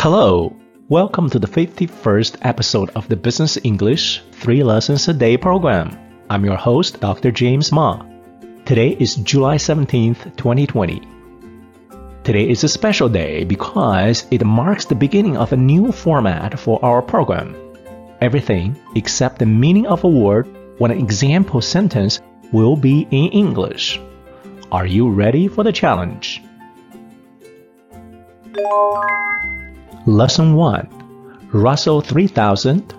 Hello, welcome to the 51st episode of the Business English 3 Lessons a Day program. I'm your host, Dr. James Ma. Today is July 17th, 2020. Today is a special day because it marks the beginning of a new format for our program. Everything except the meaning of a word when an example sentence will be in English. Are you ready for the challenge? Lesson 1 Russell 3000,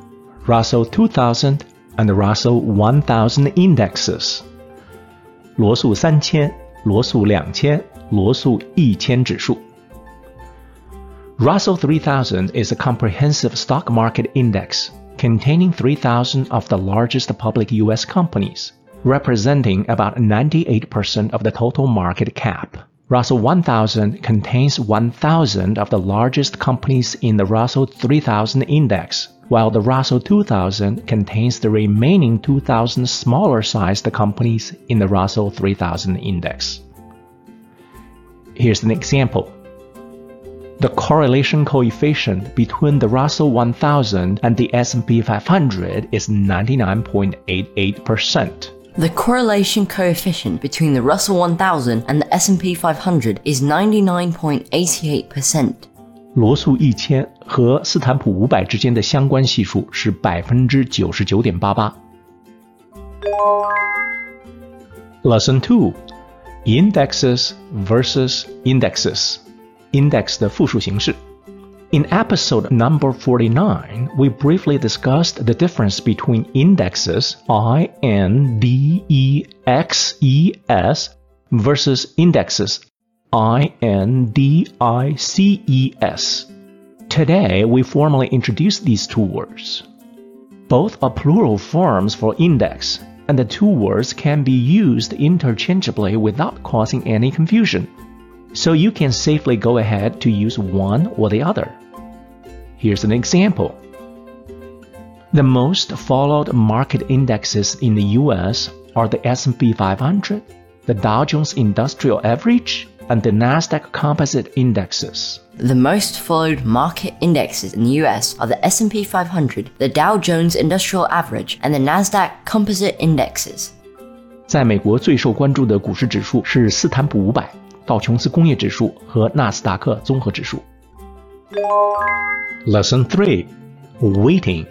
Russell 2000, and Russell 1000 indexes. 罗素三千、罗素两千、罗素一千指数。Russell 3000 is a comprehensive stock market index containing 3,000 of the largest public U.S. companies, representing about 98% of the total market cap. Russell 1000 contains 1,000 of the largest companies in the Russell 3000 index, while the Russell 2000 contains the remaining 2,000 smaller sized companies in the Russell 3000 index. Here's an example. The correlation coefficient between the Russell 1000 and the S&P 500 is 99.88%. The correlation coefficient between the Russell 1000 and the S&P 500 is 99.88%. 罗素一千和斯坦普五百之间的相关系数是百分之九十九点八八。Lesson two, indexes versus indices. Index 的复数形式。In episode number 49, we briefly discussed the difference between indexes, I N D E X E S, versus indices, I N D I C E S. Today, we formally introduce these two words. Both are plural forms for index, and the two words can be used interchangeably without causing any confusion so you can safely go ahead to use one or the other. Here's an example. The most followed market indexes in the US are the S&P 500, the Dow Jones Industrial Average, and the Nasdaq Composite indexes. The most followed market indexes in the US are the S&P 500, the Dow Jones Industrial Average, and the Nasdaq Composite indexes. 在美国最受关注的股市指数是斯坦普五百。 道琼斯工业指数和纳斯达克综合指数。Lesson three, weighting，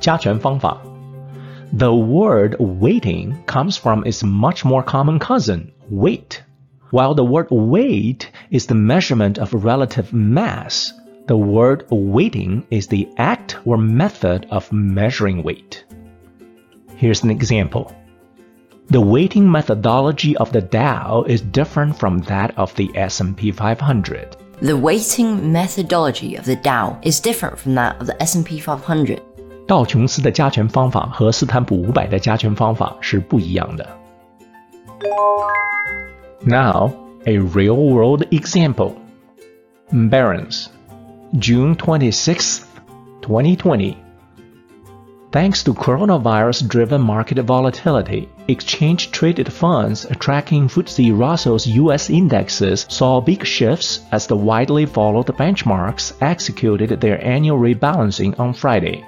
加权方法。The word weighting comes from its much more common cousin, weight. While the word weight is the measurement of relative mass, the word weighting is the act or method of measuring weight. Here's an example. The weighting methodology of the Dow is different from that of the S&P 500. The weighting methodology of the Dow is different from that of the S&P 500. 道琼斯的加权方法和斯坦普五百的加权方法是不一样的。Now, a real-world example. Barron's, June 26, 2020. Thanks to coronavirus driven market volatility, exchange traded funds tracking FTSE Russell's US indexes saw big shifts as the widely followed benchmarks executed their annual rebalancing on Friday.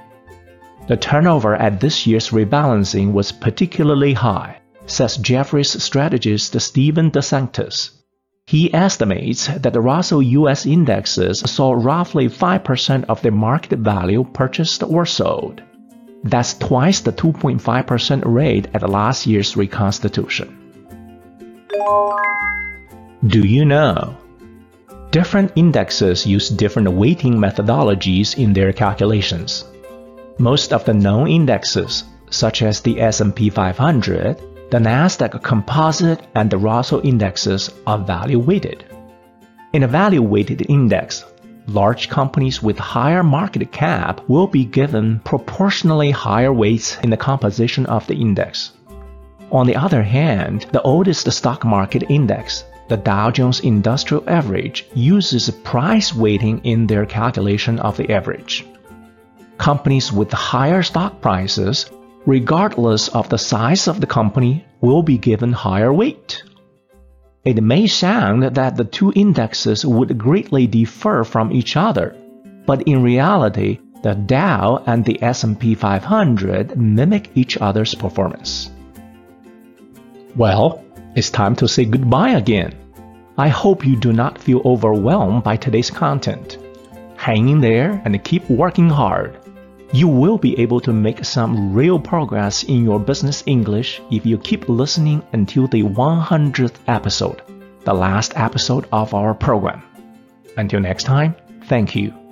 The turnover at this year's rebalancing was particularly high, says Jefferies strategist Stephen DeSantis. He estimates that the Russell US indexes saw roughly 5% of their market value purchased or sold. That's twice the 2.5% rate at last year's reconstitution. Do you know? Different indexes use different weighting methodologies in their calculations. Most of the known indexes, such as the S&P 500, the Nasdaq Composite, and the Russell indexes, are value weighted. In a value weighted index, large companies with higher market cap will be given proportionally higher weights in the composition of the index. On the other hand, the oldest stock market index, the Dow Jones Industrial Average, uses price weighting in their calculation of the average. Companies with higher stock prices, regardless of the size of the company, will be given higher weight. It may sound that the two indexes would greatly differ from each other, but in reality, the Dow and the S&P 500 mimic each other's performance. Well, it's time to say goodbye again. I hope you do not feel overwhelmed by today's content. Hang in there and keep working hard. You will be able to make some real progress in your business English if you keep listening until the 100th episode, the last episode of our program. Until next time, thank you.